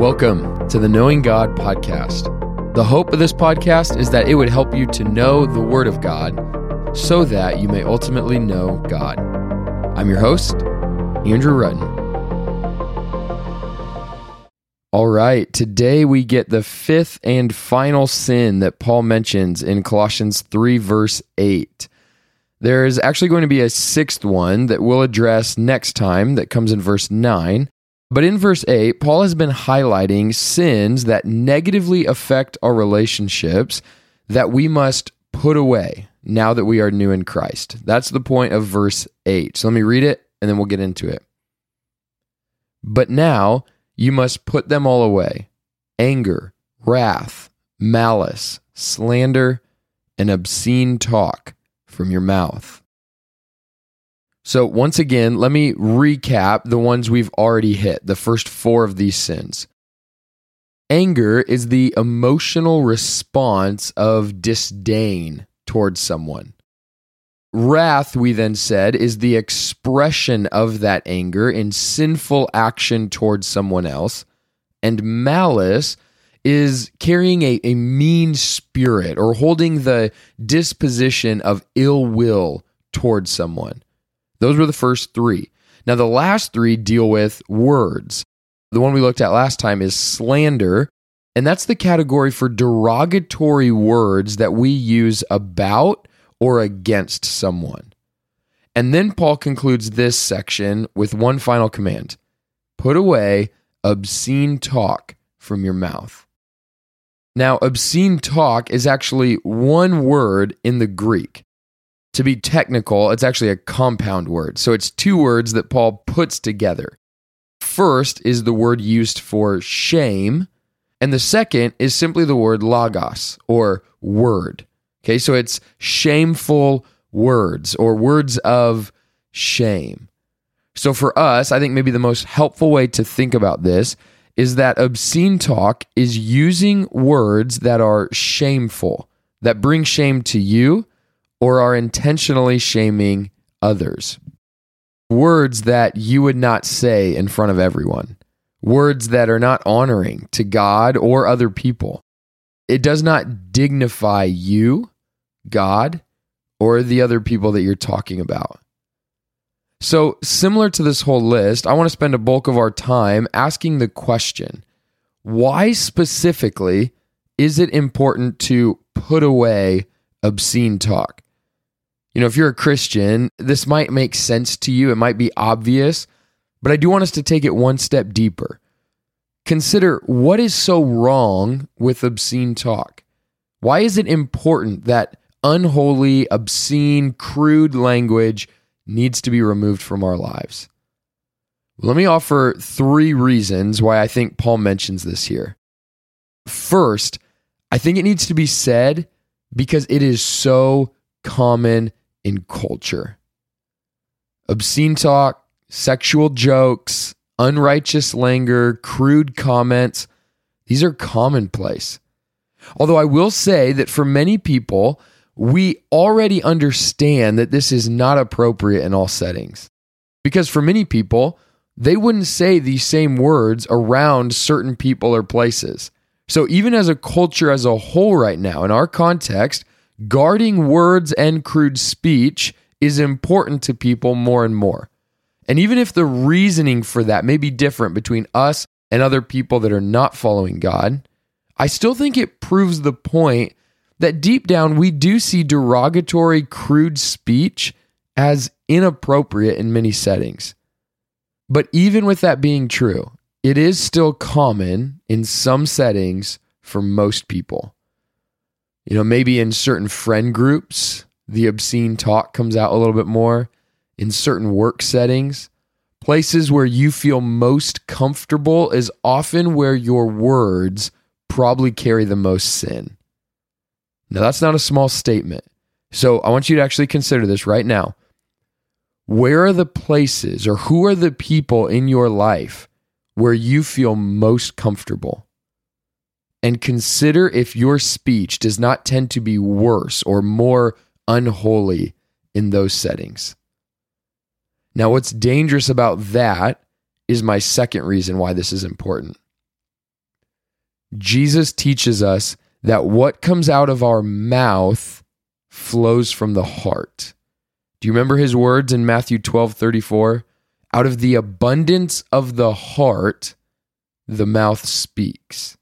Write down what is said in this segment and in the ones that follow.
Welcome to the Knowing God podcast. The hope of this podcast is that it would help you to know the Word of God so that you may ultimately know God. I'm your host, Andrew Rutten. All right, today we get the fifth and final sin that Paul mentions in Colossians 3, verse 8. There is actually going to be a sixth one that we'll address next time that comes in verse 9. But in verse 8, Paul has been highlighting sins that negatively affect our relationships that we must put away now that we are new in Christ. That's the point of verse 8. So let me read it and then we'll get into it. But now you must put them all away anger, wrath, malice, slander, and obscene talk from your mouth. So, once again, let me recap the ones we've already hit, the first four of these sins. Anger is the emotional response of disdain towards someone. Wrath, we then said, is the expression of that anger in sinful action towards someone else. And malice is carrying a, a mean spirit or holding the disposition of ill will towards someone. Those were the first three. Now, the last three deal with words. The one we looked at last time is slander, and that's the category for derogatory words that we use about or against someone. And then Paul concludes this section with one final command put away obscene talk from your mouth. Now, obscene talk is actually one word in the Greek to be technical, it's actually a compound word. So it's two words that Paul puts together. First is the word used for shame, and the second is simply the word logos or word. Okay, so it's shameful words or words of shame. So for us, I think maybe the most helpful way to think about this is that obscene talk is using words that are shameful, that bring shame to you or are intentionally shaming others. Words that you would not say in front of everyone. Words that are not honoring to God or other people. It does not dignify you, God, or the other people that you're talking about. So, similar to this whole list, I want to spend a bulk of our time asking the question why specifically is it important to put away obscene talk? You know, if you're a Christian, this might make sense to you. It might be obvious, but I do want us to take it one step deeper. Consider what is so wrong with obscene talk? Why is it important that unholy, obscene, crude language needs to be removed from our lives? Let me offer three reasons why I think Paul mentions this here. First, I think it needs to be said because it is so common in culture. Obscene talk, sexual jokes, unrighteous languor, crude comments, these are commonplace. Although I will say that for many people, we already understand that this is not appropriate in all settings. Because for many people, they wouldn't say these same words around certain people or places. So, even as a culture as a whole, right now, in our context, guarding words and crude speech is important to people more and more. And even if the reasoning for that may be different between us and other people that are not following God, I still think it proves the point that deep down we do see derogatory, crude speech as inappropriate in many settings. But even with that being true, it is still common in some settings for most people. You know, maybe in certain friend groups, the obscene talk comes out a little bit more. In certain work settings, places where you feel most comfortable is often where your words probably carry the most sin. Now, that's not a small statement. So I want you to actually consider this right now. Where are the places or who are the people in your life where you feel most comfortable? And consider if your speech does not tend to be worse or more unholy in those settings. Now, what's dangerous about that is my second reason why this is important. Jesus teaches us that what comes out of our mouth flows from the heart. Do you remember his words in Matthew 12 34? Out of the abundance of the heart, the mouth speaks.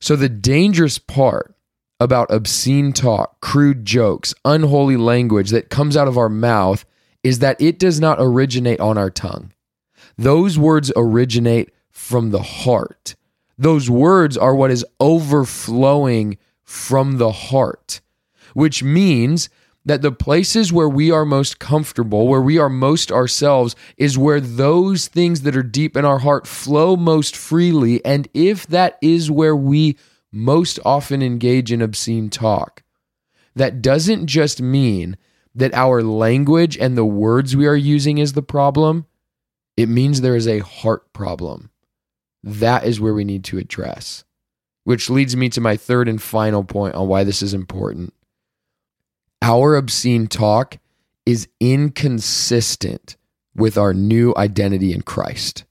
So, the dangerous part about obscene talk, crude jokes, unholy language that comes out of our mouth is that it does not originate on our tongue. Those words originate from the heart. Those words are what is overflowing from the heart, which means that the places where we are most comfortable, where we are most ourselves, is where those things that are deep in our heart flow most freely. And if that is where we most often engage in obscene talk, that doesn't just mean that our language and the words we are using is the problem, it means there is a heart problem. That is where we need to address. Which leads me to my third and final point on why this is important our obscene talk is inconsistent with our new identity in Christ.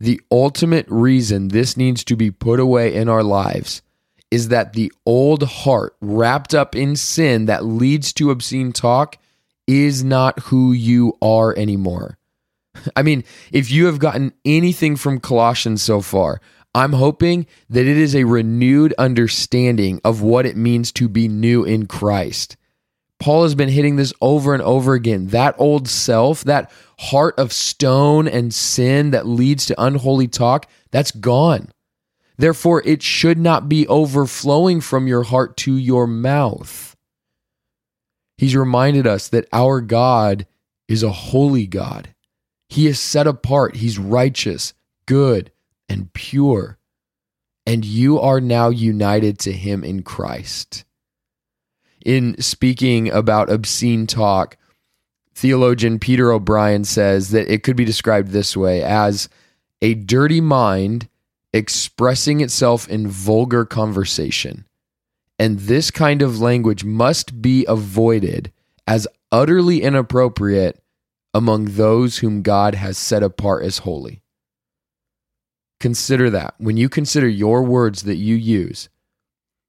The ultimate reason this needs to be put away in our lives is that the old heart wrapped up in sin that leads to obscene talk is not who you are anymore. I mean, if you have gotten anything from Colossians so far, I'm hoping that it is a renewed understanding of what it means to be new in Christ. Paul has been hitting this over and over again. That old self, that heart of stone and sin that leads to unholy talk, that's gone. Therefore, it should not be overflowing from your heart to your mouth. He's reminded us that our God is a holy God. He is set apart, He's righteous, good, and pure, and you are now united to him in Christ. In speaking about obscene talk, theologian Peter O'Brien says that it could be described this way as a dirty mind expressing itself in vulgar conversation. And this kind of language must be avoided as utterly inappropriate among those whom God has set apart as holy. Consider that. When you consider your words that you use,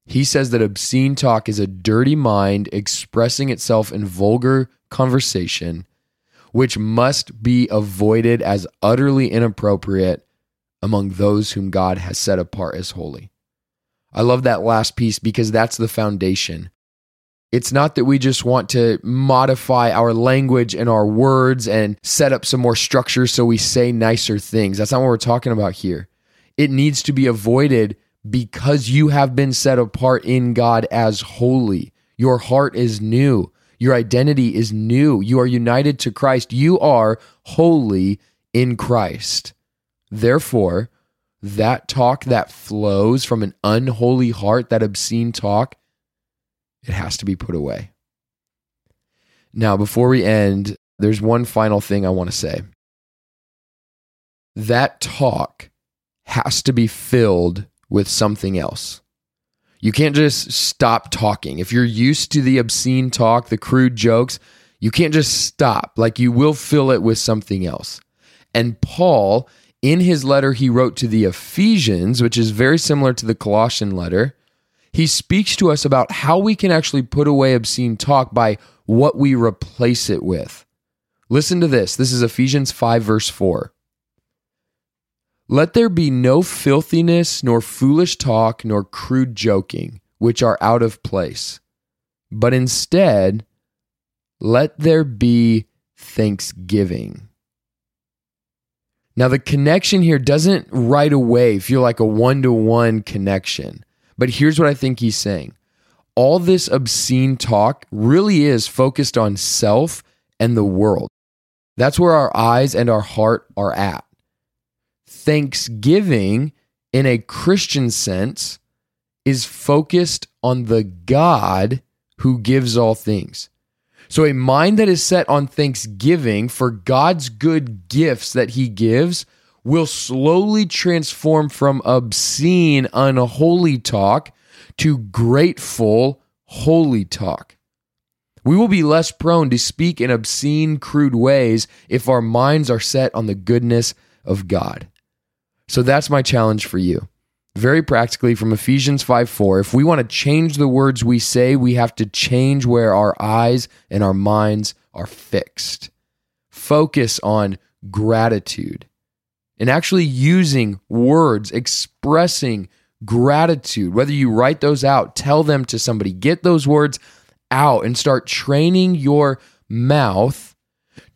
he says that obscene talk is a dirty mind expressing itself in vulgar conversation, which must be avoided as utterly inappropriate among those whom God has set apart as holy. I love that last piece because that's the foundation. It's not that we just want to modify our language and our words and set up some more structure so we say nicer things. That's not what we're talking about here it needs to be avoided because you have been set apart in God as holy. Your heart is new. Your identity is new. You are united to Christ. You are holy in Christ. Therefore, that talk that flows from an unholy heart, that obscene talk, it has to be put away. Now, before we end, there's one final thing I want to say. That talk has to be filled with something else. You can't just stop talking. If you're used to the obscene talk, the crude jokes, you can't just stop. Like you will fill it with something else. And Paul, in his letter he wrote to the Ephesians, which is very similar to the Colossian letter, he speaks to us about how we can actually put away obscene talk by what we replace it with. Listen to this. This is Ephesians 5, verse 4. Let there be no filthiness, nor foolish talk, nor crude joking, which are out of place. But instead, let there be thanksgiving. Now, the connection here doesn't right away feel like a one to one connection. But here's what I think he's saying all this obscene talk really is focused on self and the world. That's where our eyes and our heart are at thanksgiving in a Christian sense is focused on the God who gives all things. So, a mind that is set on thanksgiving for God's good gifts that He gives will slowly transform from obscene, unholy talk to grateful, holy talk. We will be less prone to speak in obscene, crude ways if our minds are set on the goodness of God. So that's my challenge for you. very practically from Ephesians 5 4, if we want to change the words we say, we have to change where our eyes and our minds are fixed. Focus on gratitude and actually using words, expressing gratitude, whether you write those out, tell them to somebody, get those words out and start training your mouth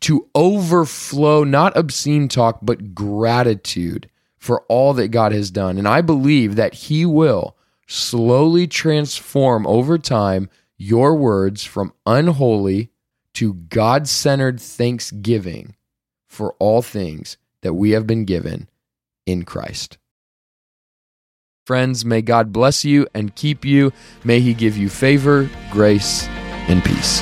to overflow not obscene talk, but gratitude for all that God has done. And I believe that He will slowly transform over time your words from unholy to God centered thanksgiving for all things that we have been given in Christ. Friends, may God bless you and keep you. May He give you favor, grace, and peace.